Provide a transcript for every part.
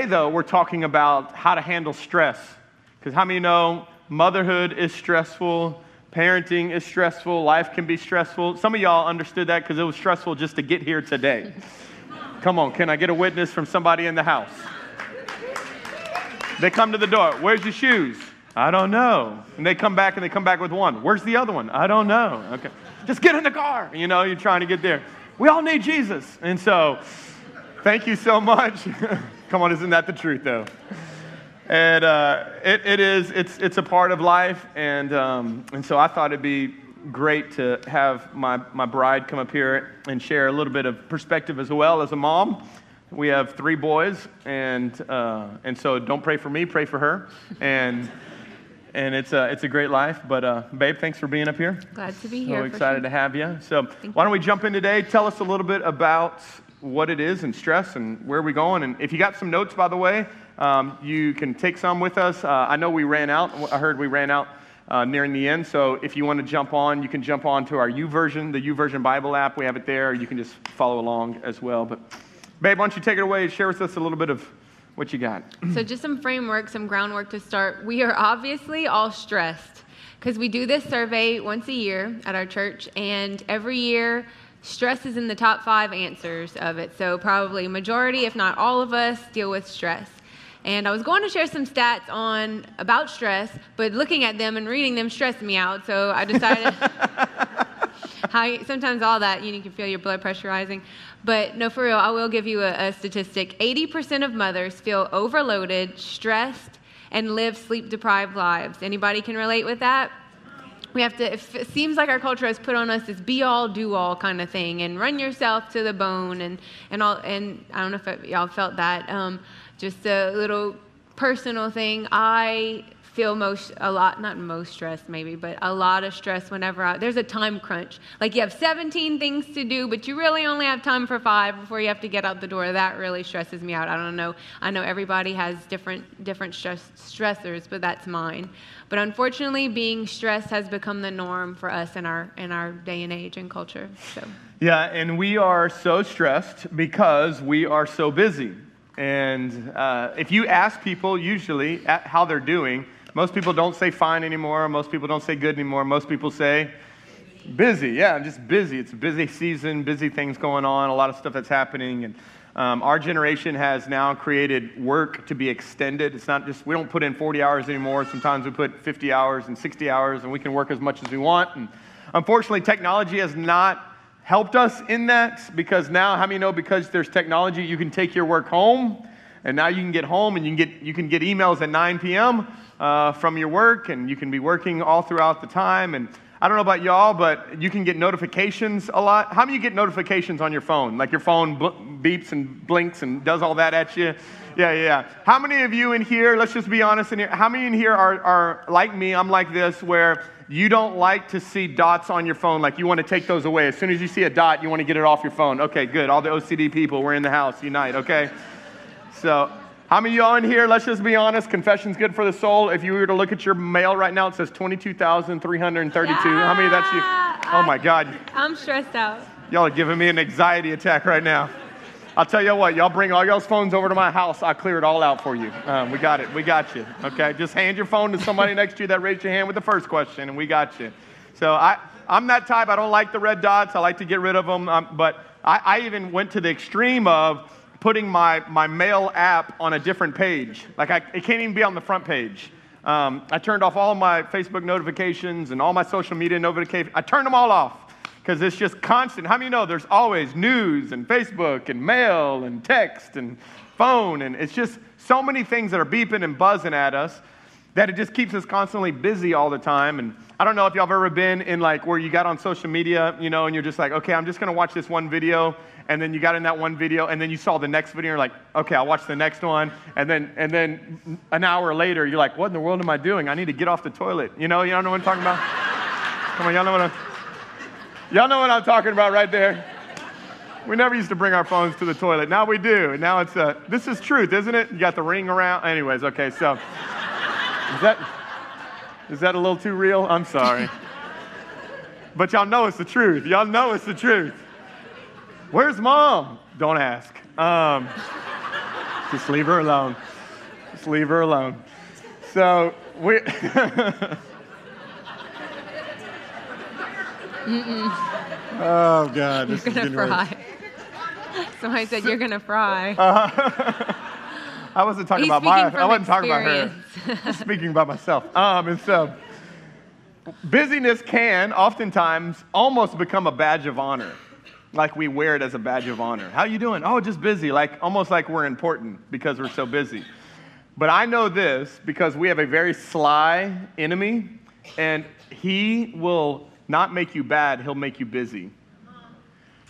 today, though, we're talking about how to handle stress. Because how many know motherhood is stressful, parenting is stressful, life can be stressful? Some of y'all understood that because it was stressful just to get here today. Come on, can I get a witness from somebody in the house? They come to the door. Where's your shoes? I don't know. And they come back and they come back with one. Where's the other one? I don't know. Okay. Just get in the car. You know, you're trying to get there. We all need Jesus. And so, thank you so much. come on, isn't that the truth, though? And uh, it, it is, it's, it's a part of life. And, um, and so I thought it'd be great to have my, my bride come up here and share a little bit of perspective as well as a mom. We have three boys, and, uh, and so don't pray for me, pray for her. And, and it's a, it's a great life. But, uh, babe, thanks for being up here. Glad to be here. So excited sure. to have you. So, why don't we jump in today? Tell us a little bit about what it is and stress and where we're going. And if you got some notes, by the way, um, you can take some with us. Uh, I know we ran out. I heard we ran out uh, nearing the end. So if you want to jump on, you can jump on to our YouVersion, the YouVersion Bible app. We have it there. You can just follow along as well. But Babe, why don't you take it away share with us a little bit of what you got? So, just some framework, some groundwork to start. We are obviously all stressed because we do this survey once a year at our church, and every year, stress is in the top five answers of it. So, probably majority, if not all of us, deal with stress. And I was going to share some stats on about stress, but looking at them and reading them stressed me out. So I decided how sometimes all that you, can feel your blood pressure rising. But no, for real, I will give you a, a statistic 80% of mothers feel overloaded, stressed, and live sleep deprived lives. Anybody can relate with that? We have to if it seems like our culture has put on us this be all do all kind of thing and run yourself to the bone and and all and i don't know if y'all felt that um, just a little personal thing. I feel most a lot not most stressed maybe but a lot of stress whenever I, there's a time crunch. Like you have 17 things to do but you really only have time for five before you have to get out the door. That really stresses me out. I don't know. I know everybody has different different stress, stressors but that's mine. But unfortunately being stressed has become the norm for us in our in our day and age and culture so. Yeah and we are so stressed because we are so busy. And uh, if you ask people usually how they're doing most people don't say fine anymore. Most people don't say good anymore. Most people say busy. Yeah, I'm just busy. It's a busy season, busy things going on, a lot of stuff that's happening. And um, our generation has now created work to be extended. It's not just, we don't put in 40 hours anymore. Sometimes we put 50 hours and 60 hours, and we can work as much as we want. And unfortunately, technology has not helped us in that because now, how many know because there's technology, you can take your work home, and now you can get home and you can get, you can get emails at 9 p.m uh, from your work, and you can be working all throughout the time. And I don't know about y'all, but you can get notifications a lot. How many you get notifications on your phone? Like your phone beeps and blinks and does all that at you? Yeah, yeah, yeah. How many of you in here, let's just be honest in here, how many in here are, are like me? I'm like this, where you don't like to see dots on your phone. Like you want to take those away. As soon as you see a dot, you want to get it off your phone. Okay, good. All the OCD people, we're in the house. Unite, okay? So how many of y'all in here, let's just be honest, confession's good for the soul. If you were to look at your mail right now, it says 22,332. Yeah, How many that's you? Oh my God. I'm stressed out. Y'all are giving me an anxiety attack right now. I'll tell you what, y'all bring all y'all's phones over to my house. I'll clear it all out for you. Um, we got it. We got you. Okay? Just hand your phone to somebody next to you that raised your hand with the first question, and we got you. So I, I'm that type. I don't like the red dots. I like to get rid of them. Um, but I, I even went to the extreme of putting my, my mail app on a different page. Like, I, it can't even be on the front page. Um, I turned off all my Facebook notifications and all my social media notifications. I turned them all off because it's just constant. How many know there's always news and Facebook and mail and text and phone, and it's just so many things that are beeping and buzzing at us that it just keeps us constantly busy all the time. And I don't know if y'all have ever been in like where you got on social media, you know, and you're just like, okay, I'm just gonna watch this one video, and then you got in that one video, and then you saw the next video, and you're like, okay, I'll watch the next one, and then and then an hour later, you're like, what in the world am I doing? I need to get off the toilet. You know, y'all know what I'm talking about? Come on, y'all know what I'm y'all know what I'm talking about right there. We never used to bring our phones to the toilet. Now we do. Now it's uh, this is truth, isn't it? You got the ring around. Anyways, okay, so is that is that a little too real? I'm sorry. but y'all know it's the truth. Y'all know it's the truth. Where's mom? Don't ask. Um, Just leave her alone. Just leave her alone. So we. mm oh God, this You're is gonna worse. fry. Somebody said you're gonna fry. I wasn't talking He's about my. I wasn't talking about her. experience. Speaking about myself. Um, and so, busyness can oftentimes almost become a badge of honor, like we wear it as a badge of honor. How you doing? Oh, just busy. Like almost like we're important because we're so busy. But I know this because we have a very sly enemy, and he will not make you bad. He'll make you busy.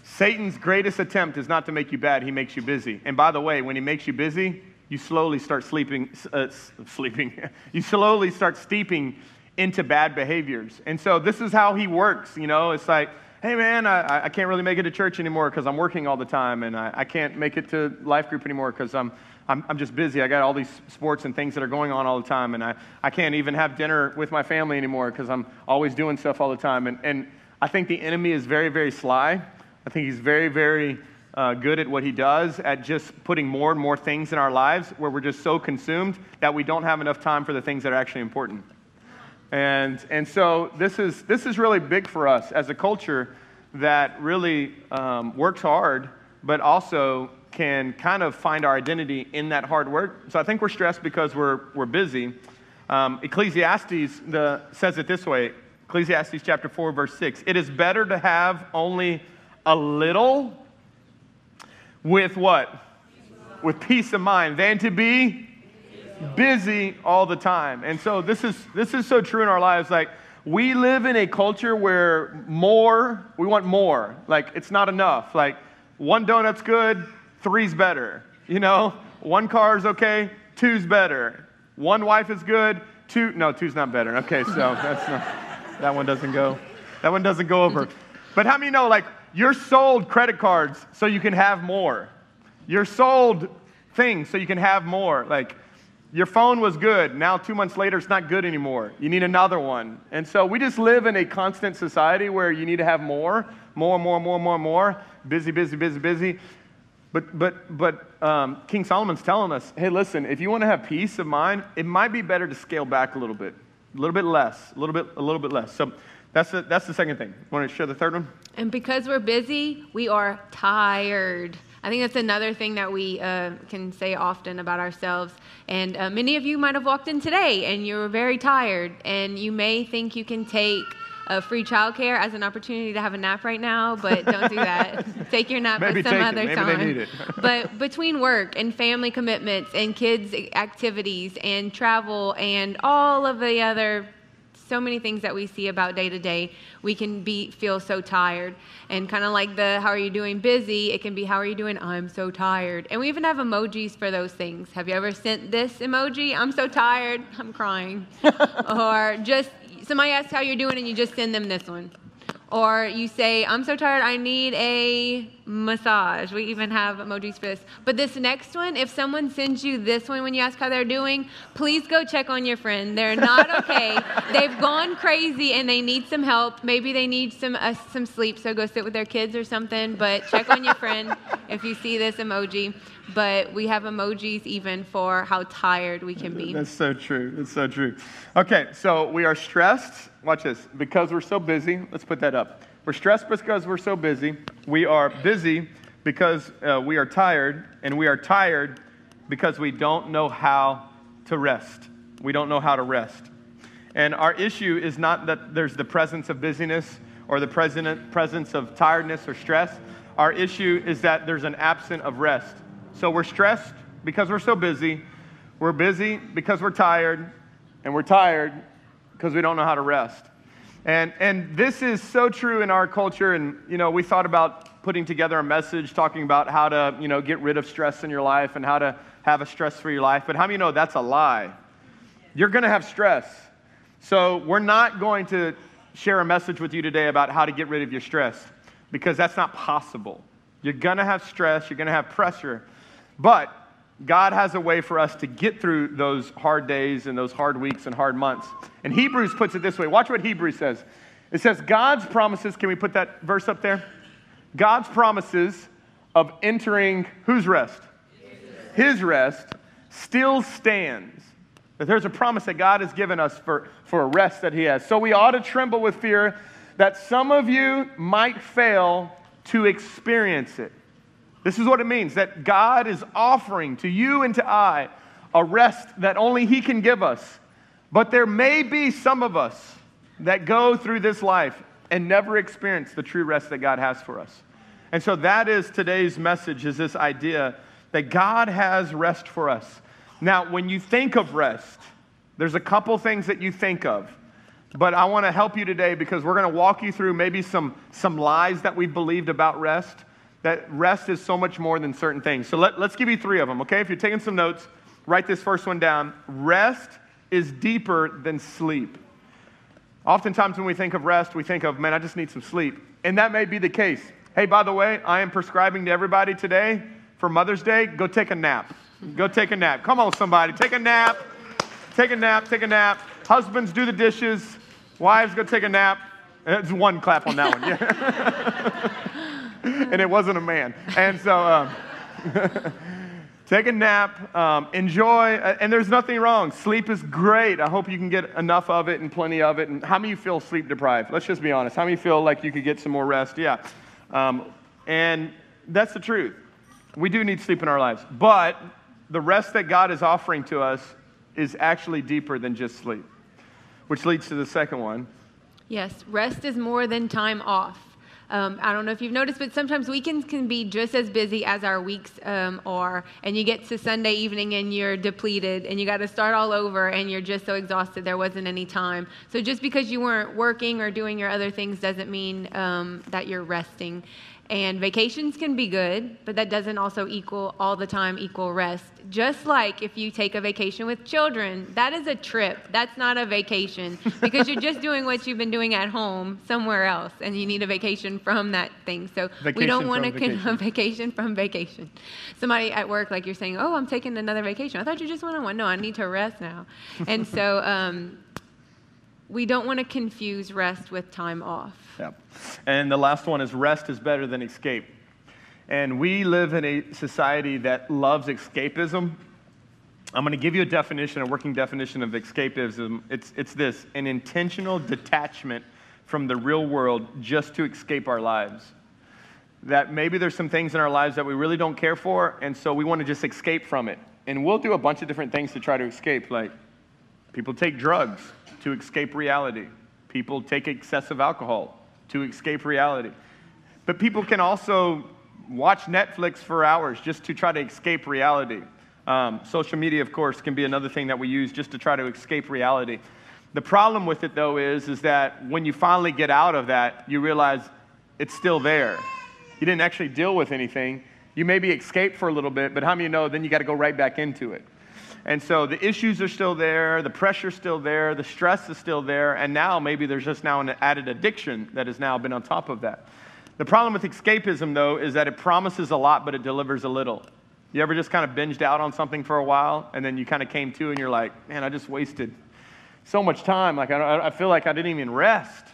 Satan's greatest attempt is not to make you bad, he makes you busy. And by the way, when he makes you busy, you slowly start sleeping, uh, sleeping. you slowly start steeping into bad behaviors. And so this is how he works, you know? It's like, hey man, I, I can't really make it to church anymore because I'm working all the time, and I, I can't make it to life group anymore because I'm, I'm, I'm just busy. I got all these sports and things that are going on all the time, and I, I can't even have dinner with my family anymore because I'm always doing stuff all the time. And, and I think the enemy is very, very sly. I think he's very, very uh, good at what he does, at just putting more and more things in our lives where we're just so consumed that we don't have enough time for the things that are actually important. And, and so this is, this is really big for us as a culture that really um, works hard, but also can kind of find our identity in that hard work. So I think we're stressed because we're, we're busy. Um, Ecclesiastes the, says it this way Ecclesiastes chapter 4, verse 6. It is better to have only a little with what? With peace of mind than to be busy all the time. And so this is this is so true in our lives like we live in a culture where more, we want more. Like it's not enough. Like one donut's good, three's better. You know, one car's okay, two's better. One wife is good, two no, two's not better. Okay, so that's not that one doesn't go. That one doesn't go over. But how many know like you're sold credit cards so you can have more? You're sold things so you can have more. Like your phone was good. Now, two months later, it's not good anymore. You need another one. And so we just live in a constant society where you need to have more, more, more, more, more, more. Busy, busy, busy, busy. But, but, but um, King Solomon's telling us hey, listen, if you want to have peace of mind, it might be better to scale back a little bit, a little bit less, a little bit, a little bit less. So that's the, that's the second thing. Want to share the third one? And because we're busy, we are tired. I think that's another thing that we uh, can say often about ourselves. And uh, many of you might have walked in today and you're very tired, and you may think you can take uh, free childcare as an opportunity to have a nap right now, but don't do that. take your nap Maybe at some other Maybe time. they need it. but between work and family commitments and kids' activities and travel and all of the other so many things that we see about day to day we can be feel so tired. And kind of like the how are you doing? busy it can be how are you doing? I'm so tired. And we even have emojis for those things. Have you ever sent this emoji? I'm so tired i'm crying. Or just somebody asks how you're doing and you just send them this one or you say i'm so tired i need a massage. We even have emojis for this. But this next one if someone sends you this one when you ask how they're doing please go check on your friend. They're not okay. They've gone crazy and they need some help. Maybe they need some uh, some sleep so go sit with their kids or something but check on your friend if you see this emoji but we have emojis even for how tired we can be That's so true. That's so true. Okay, so we are stressed. Watch this. Because we're so busy, let's put that up. We're stressed because we're so busy. We are busy because uh, we are tired, and we are tired because we don't know how to rest. We don't know how to rest. And our issue is not that there's the presence of busyness or the present, presence of tiredness or stress. Our issue is that there's an absence of rest. So we're stressed because we're so busy. We're busy because we're tired, and we're tired because we don't know how to rest. And, and this is so true in our culture. And, you know, we thought about putting together a message talking about how to, you know, get rid of stress in your life and how to have a stress-free life. But how many know that's a lie? You're going to have stress. So we're not going to share a message with you today about how to get rid of your stress because that's not possible. You're going to have stress, you're going to have pressure. But God has a way for us to get through those hard days and those hard weeks and hard months. And Hebrews puts it this way. Watch what Hebrews says. It says, God's promises, can we put that verse up there? God's promises of entering whose rest? his rest, still stands. That there's a promise that God has given us for, for a rest that he has. So we ought to tremble with fear that some of you might fail to experience it. This is what it means that God is offering to you and to I a rest that only He can give us. But there may be some of us that go through this life and never experience the true rest that God has for us. And so that is today's message is this idea that God has rest for us. Now, when you think of rest, there's a couple things that you think of. But I want to help you today because we're going to walk you through maybe some, some lies that we've believed about rest. That rest is so much more than certain things. So let, let's give you three of them, okay? If you're taking some notes, write this first one down. Rest is deeper than sleep. Oftentimes, when we think of rest, we think of, man, I just need some sleep. And that may be the case. Hey, by the way, I am prescribing to everybody today for Mother's Day go take a nap. Go take a nap. Come on, somebody. Take a nap. Take a nap. Take a nap. Husbands, do the dishes. Wives, go take a nap. It's one clap on that one. Yeah. and it wasn't a man. And so, um, take a nap, um, enjoy, uh, and there's nothing wrong. Sleep is great. I hope you can get enough of it and plenty of it. And how many you feel sleep deprived? Let's just be honest. How many feel like you could get some more rest? Yeah. Um, and that's the truth. We do need sleep in our lives. But the rest that God is offering to us is actually deeper than just sleep, which leads to the second one. Yes, rest is more than time off. Um, I don't know if you've noticed, but sometimes weekends can be just as busy as our weeks um, are. And you get to Sunday evening and you're depleted and you got to start all over and you're just so exhausted there wasn't any time. So just because you weren't working or doing your other things doesn't mean um, that you're resting. And vacations can be good, but that doesn't also equal all the time equal rest. Just like if you take a vacation with children, that is a trip. That's not a vacation because you're just doing what you've been doing at home somewhere else and you need a vacation from that thing. So vacation we don't want to a vacation from vacation. Somebody at work, like you're saying, oh, I'm taking another vacation. I thought you just went on one. No, I need to rest now. And so um, we don't want to confuse rest with time off. Yeah. And the last one is rest is better than escape. And we live in a society that loves escapism. I'm going to give you a definition, a working definition of escapism. It's, it's this an intentional detachment from the real world just to escape our lives. That maybe there's some things in our lives that we really don't care for, and so we want to just escape from it. And we'll do a bunch of different things to try to escape. Like people take drugs to escape reality, people take excessive alcohol to escape reality. But people can also watch Netflix for hours just to try to escape reality. Um, social media, of course, can be another thing that we use just to try to escape reality. The problem with it, though, is, is that when you finally get out of that, you realize it's still there. You didn't actually deal with anything. You maybe escaped for a little bit, but how many know then you got to go right back into it? And so the issues are still there, the pressure's still there, the stress is still there, and now maybe there's just now an added addiction that has now been on top of that. The problem with escapism, though, is that it promises a lot, but it delivers a little. You ever just kind of binged out on something for a while, and then you kind of came to and you're like, man, I just wasted so much time. Like, I, I feel like I didn't even rest.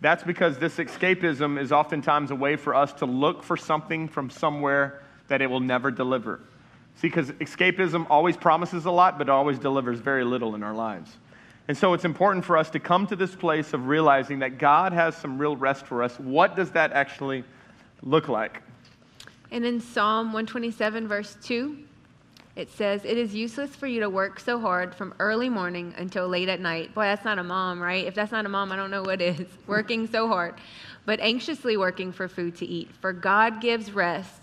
That's because this escapism is oftentimes a way for us to look for something from somewhere that it will never deliver. See, because escapism always promises a lot, but always delivers very little in our lives. And so it's important for us to come to this place of realizing that God has some real rest for us. What does that actually look like? And in Psalm 127, verse 2, it says, It is useless for you to work so hard from early morning until late at night. Boy, that's not a mom, right? If that's not a mom, I don't know what is. working so hard, but anxiously working for food to eat. For God gives rest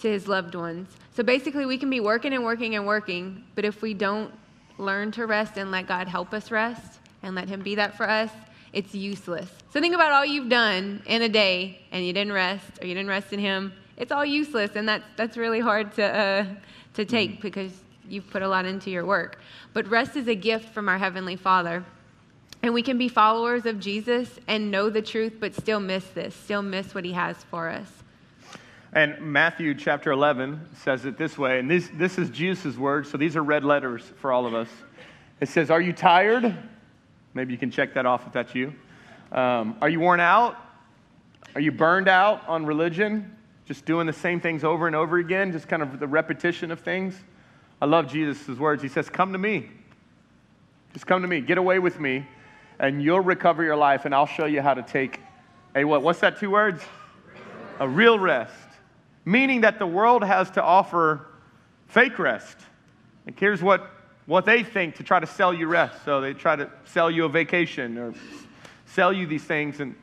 to his loved ones. So basically, we can be working and working and working, but if we don't learn to rest and let God help us rest and let him be that for us, it's useless. So think about all you've done in a day and you didn't rest or you didn't rest in him. It's all useless, and that's, that's really hard to, uh, to take because you've put a lot into your work. But rest is a gift from our Heavenly Father. And we can be followers of Jesus and know the truth, but still miss this, still miss what He has for us. And Matthew chapter 11 says it this way, and this, this is Jesus' words, so these are red letters for all of us. It says, Are you tired? Maybe you can check that off if that's you. Um, are you worn out? Are you burned out on religion? Just doing the same things over and over again, just kind of the repetition of things? I love Jesus' words. He says, Come to me. Just come to me. Get away with me, and you'll recover your life, and I'll show you how to take a what? What's that two words? A real rest. Meaning that the world has to offer fake rest. Like here's what, what they think to try to sell you rest. So they try to sell you a vacation or sell you these things. And,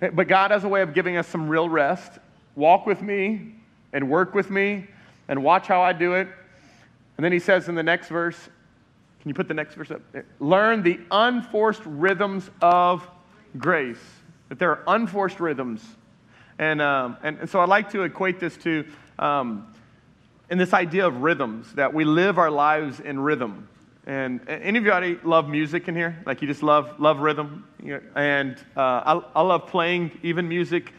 but God has a way of giving us some real rest. Walk with me and work with me and watch how I do it. And then he says in the next verse, can you put the next verse up? Learn the unforced rhythms of grace. That there are unforced rhythms. And, um, and, and, so I like to equate this to um, in this idea of rhythms, that we live our lives in rhythm. And anybody love music in here? Like you just love, love rhythm? And uh, I, I love playing even music.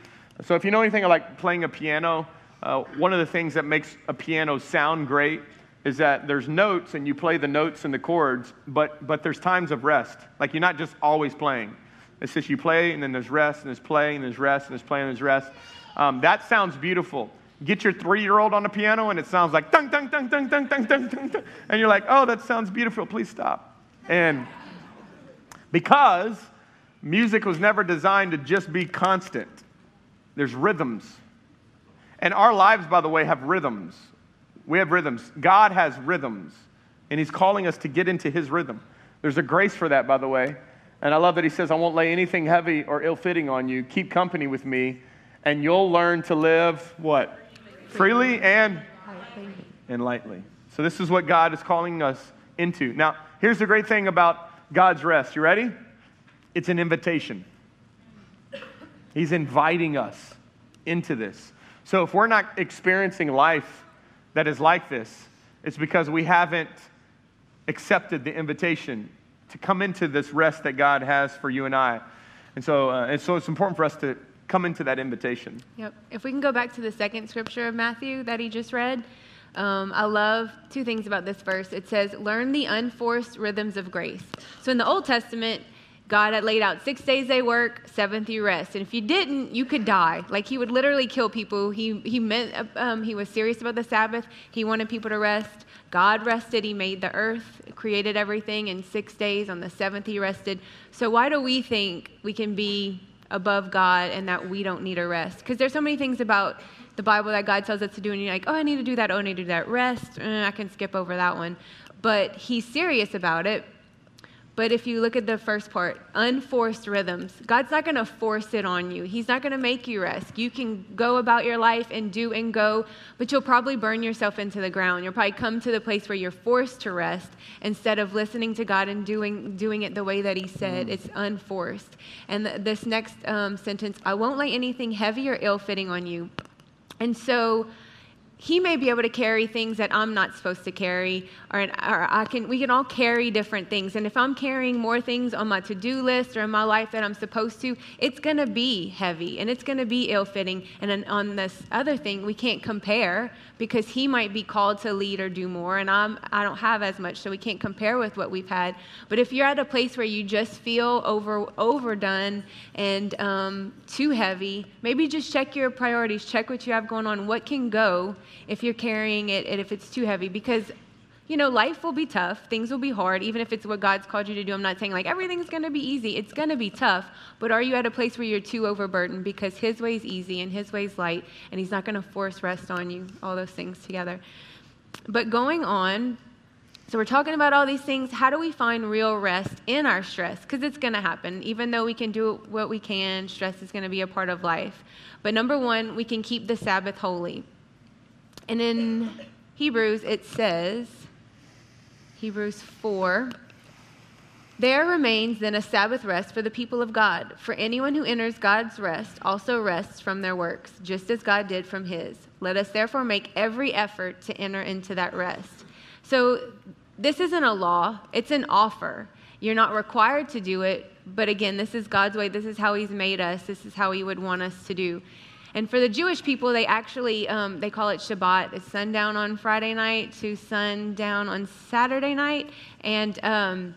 So if you know anything like playing a piano, uh, one of the things that makes a piano sound great is that there's notes and you play the notes and the chords, but, but there's times of rest. Like you're not just always playing. It's just you play, and then there's rest, and there's play, and there's rest, and there's play, and there's rest. Um, that sounds beautiful. Get your three year old on the piano, and it sounds like dunk, dunk, dunk, dunk, dunk, dunk, dunk, dunk. And you're like, oh, that sounds beautiful. Please stop. And because music was never designed to just be constant, there's rhythms. And our lives, by the way, have rhythms. We have rhythms. God has rhythms, and He's calling us to get into His rhythm. There's a grace for that, by the way. And I love that He says, I won't lay anything heavy or ill fitting on you. Keep company with me, and you'll learn to live what? Freely and, and lightly. So, this is what God is calling us into. Now, here's the great thing about God's rest. You ready? It's an invitation. He's inviting us into this. So, if we're not experiencing life that is like this, it's because we haven't accepted the invitation to come into this rest that God has for you and I. And so, uh, and so it's important for us to come into that invitation. Yep. If we can go back to the second scripture of Matthew that he just read, um, I love two things about this verse. It says, Learn the unforced rhythms of grace. So in the Old Testament, God had laid out six days they work, seventh you rest. And if you didn't, you could die. Like he would literally kill people. He, he meant, um, he was serious about the Sabbath. He wanted people to rest. God rested. He made the earth, created everything in six days. On the seventh, he rested. So why do we think we can be above God and that we don't need a rest? Because there's so many things about the Bible that God tells us to do, and you're like, oh, I need to do that. Oh, I need to do that. Rest. Eh, I can skip over that one. But he's serious about it but if you look at the first part, unforced rhythms, God's not going to force it on you. He's not going to make you rest. You can go about your life and do and go, but you'll probably burn yourself into the ground. You'll probably come to the place where you're forced to rest instead of listening to God and doing, doing it the way that He said. It's unforced. And the, this next um, sentence I won't lay anything heavy or ill fitting on you. And so, he may be able to carry things that I'm not supposed to carry, or, or, I can, we can all carry different things. And if I'm carrying more things on my to do list or in my life that I'm supposed to, it's going to be heavy and it's going to be ill fitting. And on this other thing, we can't compare because he might be called to lead or do more, and I'm, I don't have as much, so we can't compare with what we've had. But if you're at a place where you just feel over, overdone and um, too heavy, maybe just check your priorities, check what you have going on, what can go if you're carrying it and if it's too heavy. Because you know, life will be tough. Things will be hard, even if it's what God's called you to do. I'm not saying like everything's going to be easy. It's going to be tough. But are you at a place where you're too overburdened because His way is easy and His way is light, and He's not going to force rest on you? All those things together. But going on, so we're talking about all these things. How do we find real rest in our stress? Because it's going to happen. Even though we can do what we can, stress is going to be a part of life. But number one, we can keep the Sabbath holy. And in Hebrews, it says, Hebrews 4. There remains then a Sabbath rest for the people of God. For anyone who enters God's rest also rests from their works, just as God did from his. Let us therefore make every effort to enter into that rest. So, this isn't a law, it's an offer. You're not required to do it, but again, this is God's way. This is how He's made us. This is how He would want us to do. And for the Jewish people, they actually um, they call it Shabbat. It's sundown on Friday night to sundown on Saturday night, and um,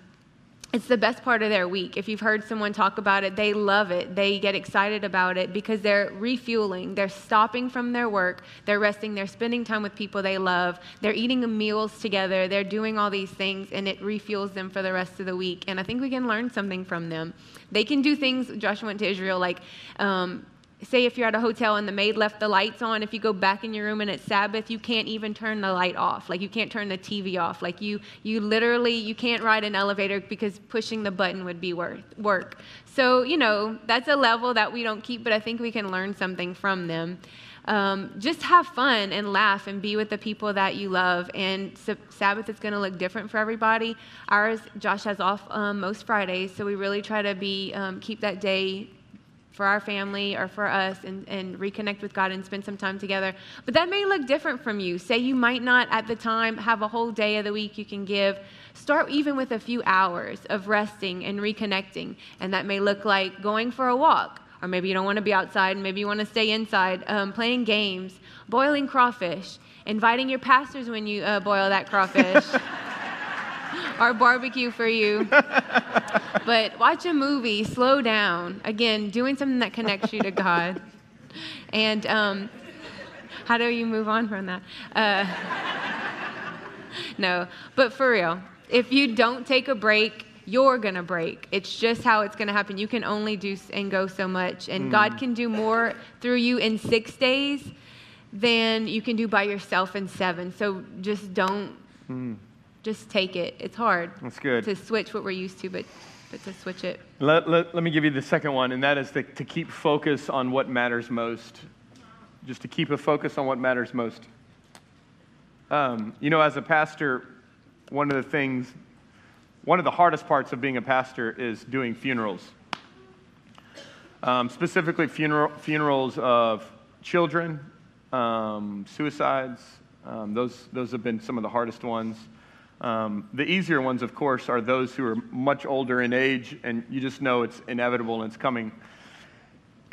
it's the best part of their week. If you've heard someone talk about it, they love it. They get excited about it because they're refueling. They're stopping from their work. They're resting. They're spending time with people they love. They're eating meals together. They're doing all these things, and it refuels them for the rest of the week. And I think we can learn something from them. They can do things. Joshua went to Israel, like um, say if you're at a hotel and the maid left the lights on if you go back in your room and it's sabbath you can't even turn the light off like you can't turn the tv off like you you literally you can't ride an elevator because pushing the button would be worth work so you know that's a level that we don't keep but i think we can learn something from them um, just have fun and laugh and be with the people that you love. And Sabbath is going to look different for everybody. Ours, Josh has off um, most Fridays, so we really try to be um, keep that day for our family or for us and, and reconnect with God and spend some time together. But that may look different from you. Say you might not at the time have a whole day of the week you can give. Start even with a few hours of resting and reconnecting. And that may look like going for a walk. Or maybe you don't want to be outside, maybe you want to stay inside, um, playing games, boiling crawfish, inviting your pastors when you uh, boil that crawfish. our barbecue for you. but watch a movie, slow down. Again, doing something that connects you to God. And um, how do you move on from that? Uh, no, but for real, if you don't take a break, you're going to break. It's just how it's going to happen. You can only do and go so much, and mm. God can do more through you in six days than you can do by yourself in seven. So just don't. Mm just take it. It's hard. That's good. To switch what we're used to, but, but to switch it. Let, let, let me give you the second one, and that is the, to keep focus on what matters most. Just to keep a focus on what matters most. Um, you know, as a pastor, one of the things, one of the hardest parts of being a pastor is doing funerals. Um, specifically, funeral, funerals of children, um, suicides. Um, those, those have been some of the hardest ones. Um, the easier ones, of course, are those who are much older in age, and you just know it's inevitable and it's coming.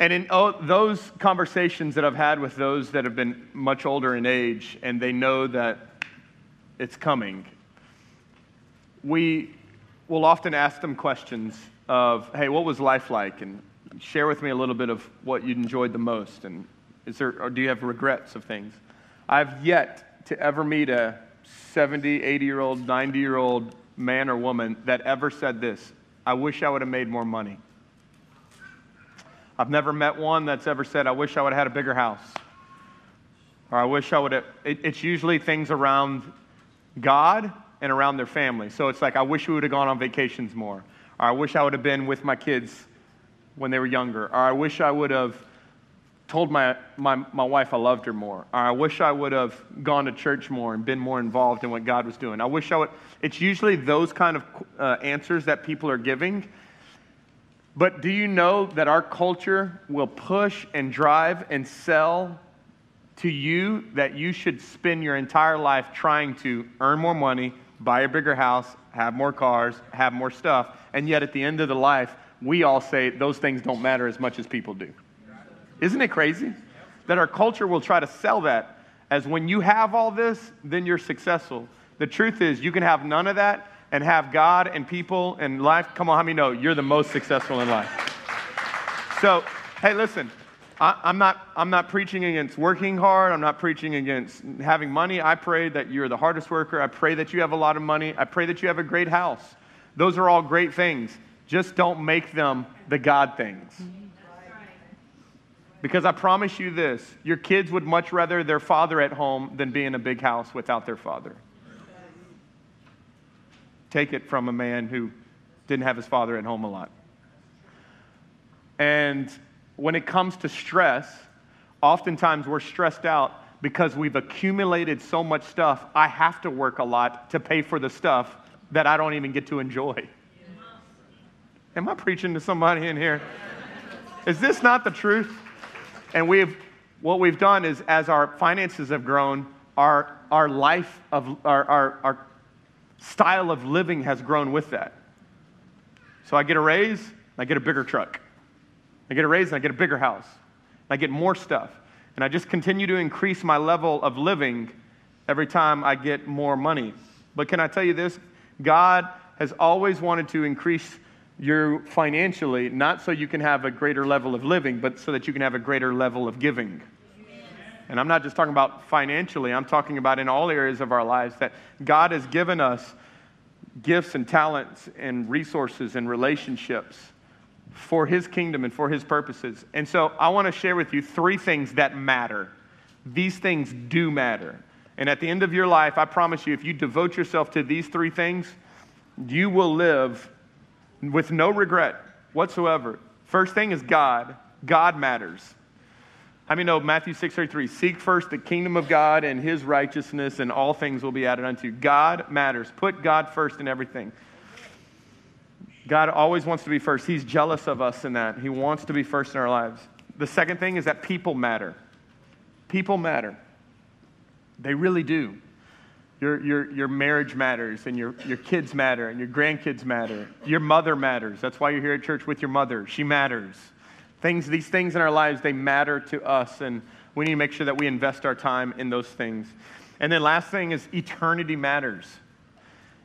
And in oh, those conversations that I've had with those that have been much older in age, and they know that it's coming, we will often ask them questions of, hey, what was life like? And share with me a little bit of what you enjoyed the most. And is there, or do you have regrets of things? I've yet to ever meet a 70, 80 year old, 90 year old man or woman that ever said this I wish I would have made more money. I've never met one that's ever said, I wish I would have had a bigger house. Or I wish I would have. It, it's usually things around God and around their family. So it's like, I wish we would have gone on vacations more. Or I wish I would have been with my kids when they were younger. Or I wish I would have told my, my, my wife I loved her more. Or I wish I would have gone to church more and been more involved in what God was doing. I wish I would. It's usually those kind of uh, answers that people are giving. But do you know that our culture will push and drive and sell to you that you should spend your entire life trying to earn more money, buy a bigger house, have more cars, have more stuff, and yet at the end of the life, we all say those things don't matter as much as people do. Isn't it crazy? That our culture will try to sell that as when you have all this, then you're successful. The truth is, you can have none of that and have God and people and life. Come on, how many know you're the most successful in life? So, hey, listen, I, am not, I'm not preaching against working hard. I'm not preaching against having money. I pray that you're the hardest worker. I pray that you have a lot of money. I pray that you have a great house. Those are all great things. Just don't make them the God things. Because I promise you this your kids would much rather their father at home than be in a big house without their father. Take it from a man who didn't have his father at home a lot. And when it comes to stress, oftentimes we're stressed out because we've accumulated so much stuff. I have to work a lot to pay for the stuff that I don't even get to enjoy. Am I preaching to somebody in here? Is this not the truth? And we've, what we've done is, as our finances have grown, our, our life of, our, our, our style of living has grown with that. So I get a raise, I get a bigger truck. I get a raise and I get a bigger house. I get more stuff. And I just continue to increase my level of living every time I get more money. But can I tell you this? God has always wanted to increase you financially, not so you can have a greater level of living, but so that you can have a greater level of giving. And I'm not just talking about financially, I'm talking about in all areas of our lives that God has given us gifts and talents and resources and relationships for His kingdom and for His purposes. And so I want to share with you three things that matter. These things do matter. And at the end of your life, I promise you, if you devote yourself to these three things, you will live with no regret whatsoever. First thing is God. God matters. How many know Matthew 6:33? Seek first the kingdom of God and his righteousness, and all things will be added unto you. God matters. Put God first in everything. God always wants to be first. He's jealous of us in that. He wants to be first in our lives. The second thing is that people matter. People matter. They really do. Your, your, your marriage matters, and your, your kids matter, and your grandkids matter. Your mother matters. That's why you're here at church with your mother. She matters. Things, these things in our lives, they matter to us, and we need to make sure that we invest our time in those things. And then last thing is eternity matters.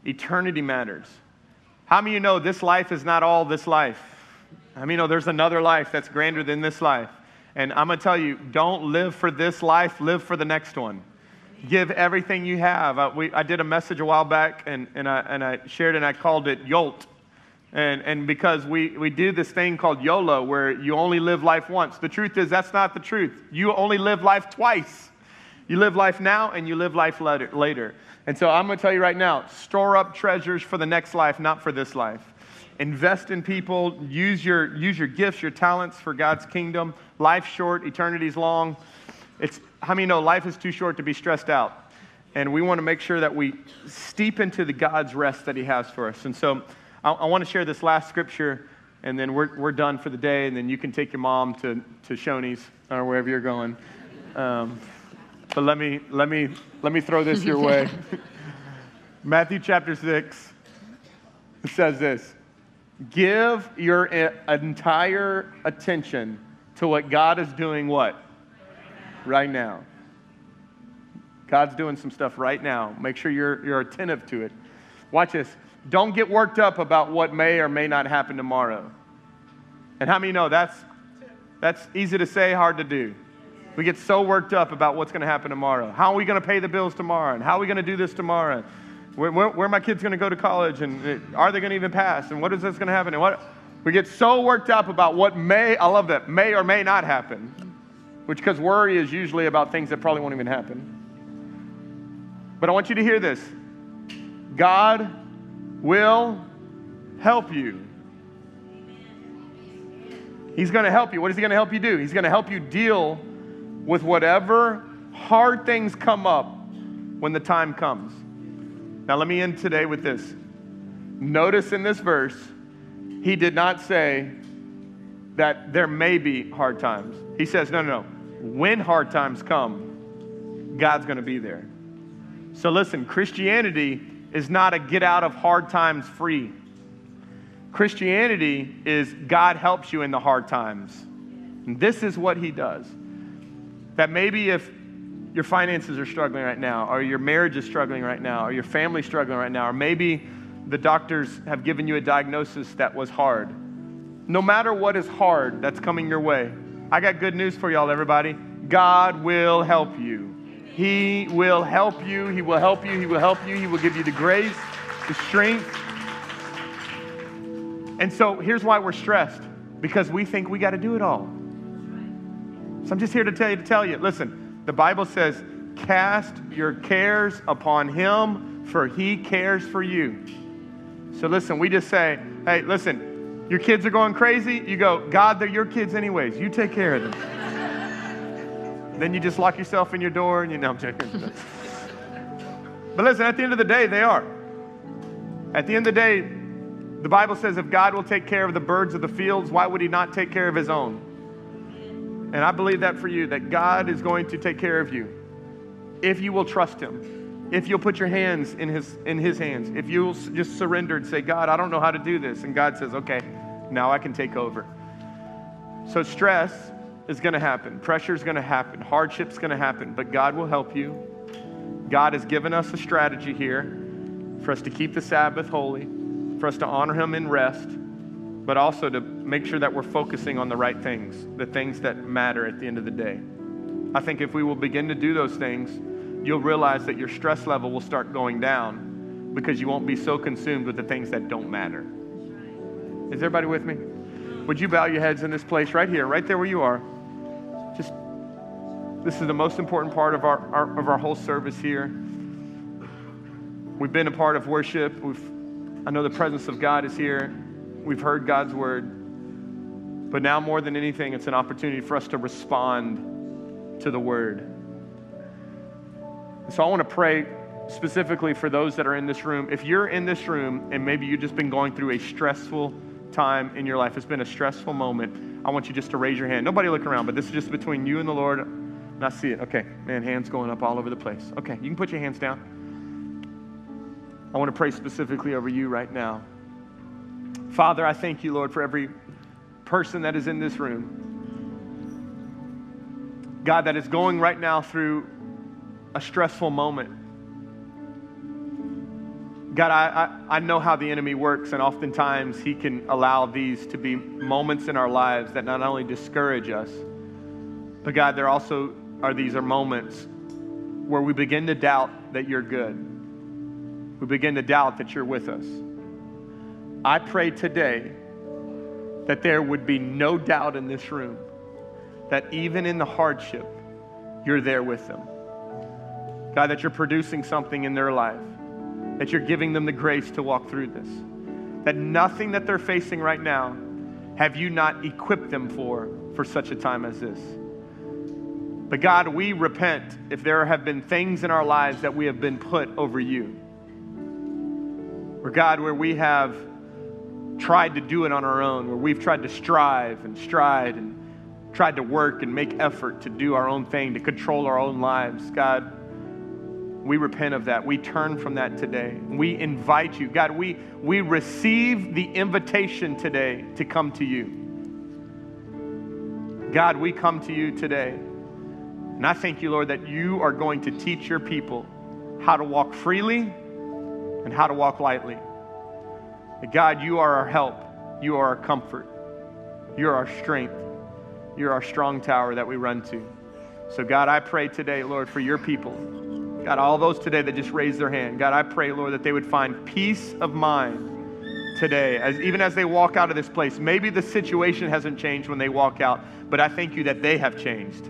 Eternity matters. How many of you know this life is not all this life? How many of you know there's another life that's grander than this life? And I'm going to tell you, don't live for this life, live for the next one. Give everything you have. Uh, we, I did a message a while back, and, and, I, and I shared and I called it YOLT. And, and because we, we do this thing called YOLO, where you only live life once. The truth is, that's not the truth. You only live life twice. You live life now, and you live life later. And so I'm going to tell you right now store up treasures for the next life, not for this life. Invest in people, use your, use your gifts, your talents for God's kingdom. Life's short, eternity's long. It's, how many know life is too short to be stressed out? And we want to make sure that we steep into the God's rest that He has for us. And so I, I want to share this last scripture, and then we're, we're done for the day, and then you can take your mom to, to Shoney's or wherever you're going. Um, but let me, let, me, let me throw this your way. Matthew chapter 6 says this Give your entire attention to what God is doing what? Right now. God's doing some stuff right now. Make sure you're, you're attentive to it. Watch this. Don't get worked up about what may or may not happen tomorrow. And how many know that's, that's easy to say, hard to do? We get so worked up about what's going to happen tomorrow. How are we going to pay the bills tomorrow? And how are we going to do this tomorrow? Where, where, where are my kids going to go to college? And uh, are they going to even pass? And what is this going to happen? And what? We get so worked up about what may, I love that, may or may not happen, which because worry is usually about things that probably won't even happen. But I want you to hear this God will help you. He's going to help you. What is He going to help you do? He's going to help you deal with whatever hard things come up when the time comes. Now, let me end today with this. Notice in this verse, he did not say that there may be hard times. He says, no, no, no. When hard times come, God's going to be there. So listen, Christianity is not a get out of hard times free. Christianity is God helps you in the hard times. And this is what he does. That maybe if your finances are struggling right now, or your marriage is struggling right now, or your family struggling right now, or maybe the doctors have given you a diagnosis that was hard. No matter what is hard that's coming your way, I got good news for y'all, everybody. God will help you. He will help you. He will help you. He will help you. He will give you the grace, the strength. And so here's why we're stressed because we think we got to do it all. So I'm just here to tell you to tell you listen, the Bible says, cast your cares upon him, for he cares for you. So listen, we just say, hey, listen, your kids are going crazy. You go, God, they're your kids anyways. You take care of them. Then you just lock yourself in your door and you know, I'm joking. but listen, at the end of the day, they are. At the end of the day, the Bible says if God will take care of the birds of the fields, why would he not take care of his own? And I believe that for you, that God is going to take care of you if you will trust him. If you'll put your hands in his, in his hands. If you'll just surrender and say, God, I don't know how to do this. And God says, okay, now I can take over. So stress is going to happen. Pressure is going to happen. Hardship's going to happen. But God will help you. God has given us a strategy here for us to keep the Sabbath holy. for us to honor Him in rest, but also to make sure that we're focusing on the right things, the things that matter at the end of the day. I think if we will begin to do those things, you'll realize that your stress level will start going down because you won't be so consumed with the things that don't matter. Is everybody with me? Would you bow your heads in this place right here, right there where you are? Just, this is the most important part of our, our of our whole service here. We've been a part of worship. We've, I know the presence of God is here. We've heard God's word. But now, more than anything, it's an opportunity for us to respond to the word. And so I want to pray specifically for those that are in this room. If you're in this room and maybe you've just been going through a stressful time in your life, it's been a stressful moment, I want you just to raise your hand. Nobody look around, but this is just between you and the Lord. And I see it. Okay, man, hands going up all over the place. Okay, you can put your hands down. I want to pray specifically over you right now. Father, I thank you, Lord, for every person that is in this room. God, that is going right now through a stressful moment. God, I, I, I, know how the enemy works, and oftentimes he can allow these to be moments in our lives that not only discourage us, but God, there also are these are moments where we begin to doubt that you're good. We begin to doubt that you're with us. I pray today that there would be no doubt in this room that even in the hardship, you're there with them. God, that you're producing something in their life, that you're giving them the grace to walk through this, that nothing that they're facing right now have you not equipped them for for such a time as this. But God, we repent if there have been things in our lives that we have been put over you. Or God, where we have tried to do it on our own, where we've tried to strive and stride and tried to work and make effort to do our own thing, to control our own lives. God, we repent of that. We turn from that today. We invite you. God, we, we receive the invitation today to come to you. God, we come to you today. And I thank you, Lord, that you are going to teach your people how to walk freely and how to walk lightly. God, you are our help. You are our comfort. You're our strength. You're our strong tower that we run to. So, God, I pray today, Lord, for your people. God, all those today that just raised their hand, God, I pray, Lord, that they would find peace of mind today, as, even as they walk out of this place. Maybe the situation hasn't changed when they walk out, but I thank you that they have changed,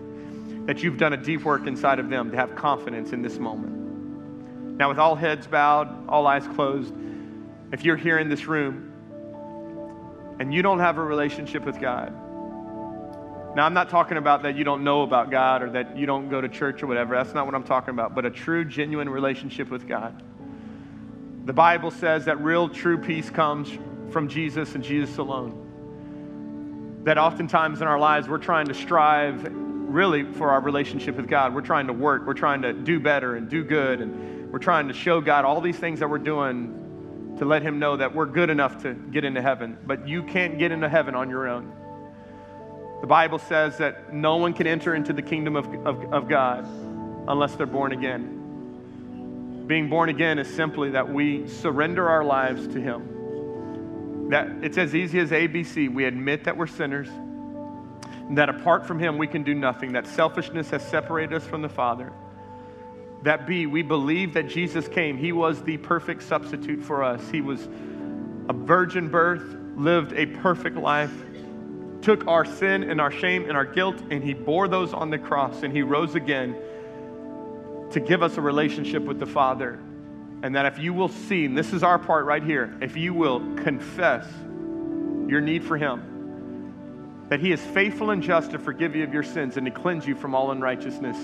that you've done a deep work inside of them to have confidence in this moment. Now, with all heads bowed, all eyes closed, if you're here in this room and you don't have a relationship with God, now I'm not talking about that you don't know about God or that you don't go to church or whatever. That's not what I'm talking about, but a true, genuine relationship with God. The Bible says that real, true peace comes from Jesus and Jesus alone. That oftentimes in our lives we're trying to strive really for our relationship with God. We're trying to work, we're trying to do better and do good, and we're trying to show God all these things that we're doing to let him know that we're good enough to get into heaven. But you can't get into heaven on your own. The Bible says that no one can enter into the kingdom of, of, of God unless they're born again. Being born again is simply that we surrender our lives to Him. That it's as easy as ABC. We admit that we're sinners, that apart from Him we can do nothing, that selfishness has separated us from the Father that B, we believe that Jesus came. He was the perfect substitute for us. He was a virgin birth, lived a perfect life, took our sin and our shame and our guilt, and He bore those on the cross, and He rose again to give us a relationship with the Father. And that if you will see, and this is our part right here, if you will confess your need for Him, that He is faithful and just to forgive you of your sins and to cleanse you from all unrighteousness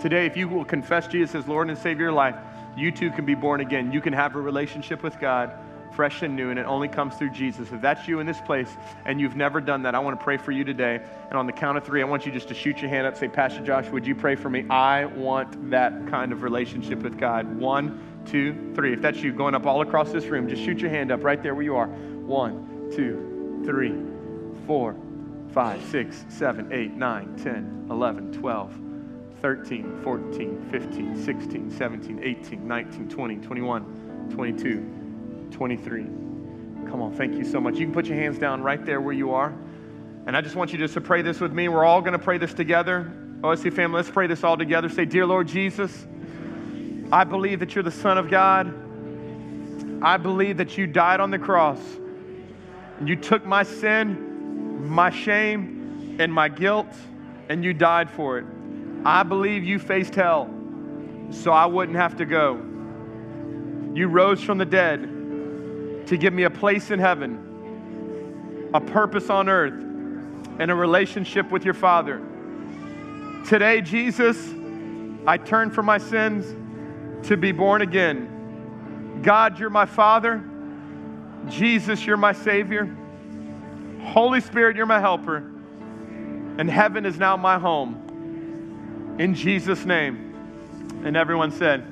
Today, if you will confess Jesus as Lord and Savior of your life, you too can be born again. You can have a relationship with God fresh and new, and it only comes through Jesus. If that's you in this place and you've never done that, I want to pray for you today. And on the count of three, I want you just to shoot your hand up, say, Pastor Josh, would you pray for me? I want that kind of relationship with God. One, two, three. If that's you going up all across this room, just shoot your hand up right there where you are. One, two, three, four, five, six, seven, eight, nine, ten, eleven, twelve. 13, 14, 15, 16, 17, 18, 19, 20, 21, 22, 23, Come on, thank you so much. You can put your hands down right there where you are. And I just want you just to pray this with me. We're all going to pray this together. OSC family, let's pray this all together. Say, Dear Lord Jesus, I believe that you're the Son of God. I believe that you died on the cross. And you took my sin, my shame, and my guilt, and you died for it. I believe you faced hell so I wouldn't have to go. You rose from the dead to give me a place in heaven, a purpose on earth, and a relationship with your Father. Today, Jesus, I turn from my sins to be born again. God, you're my Father. Jesus, you're my Savior. Holy Spirit, you're my helper. And heaven is now my home. In Jesus' name. And everyone said,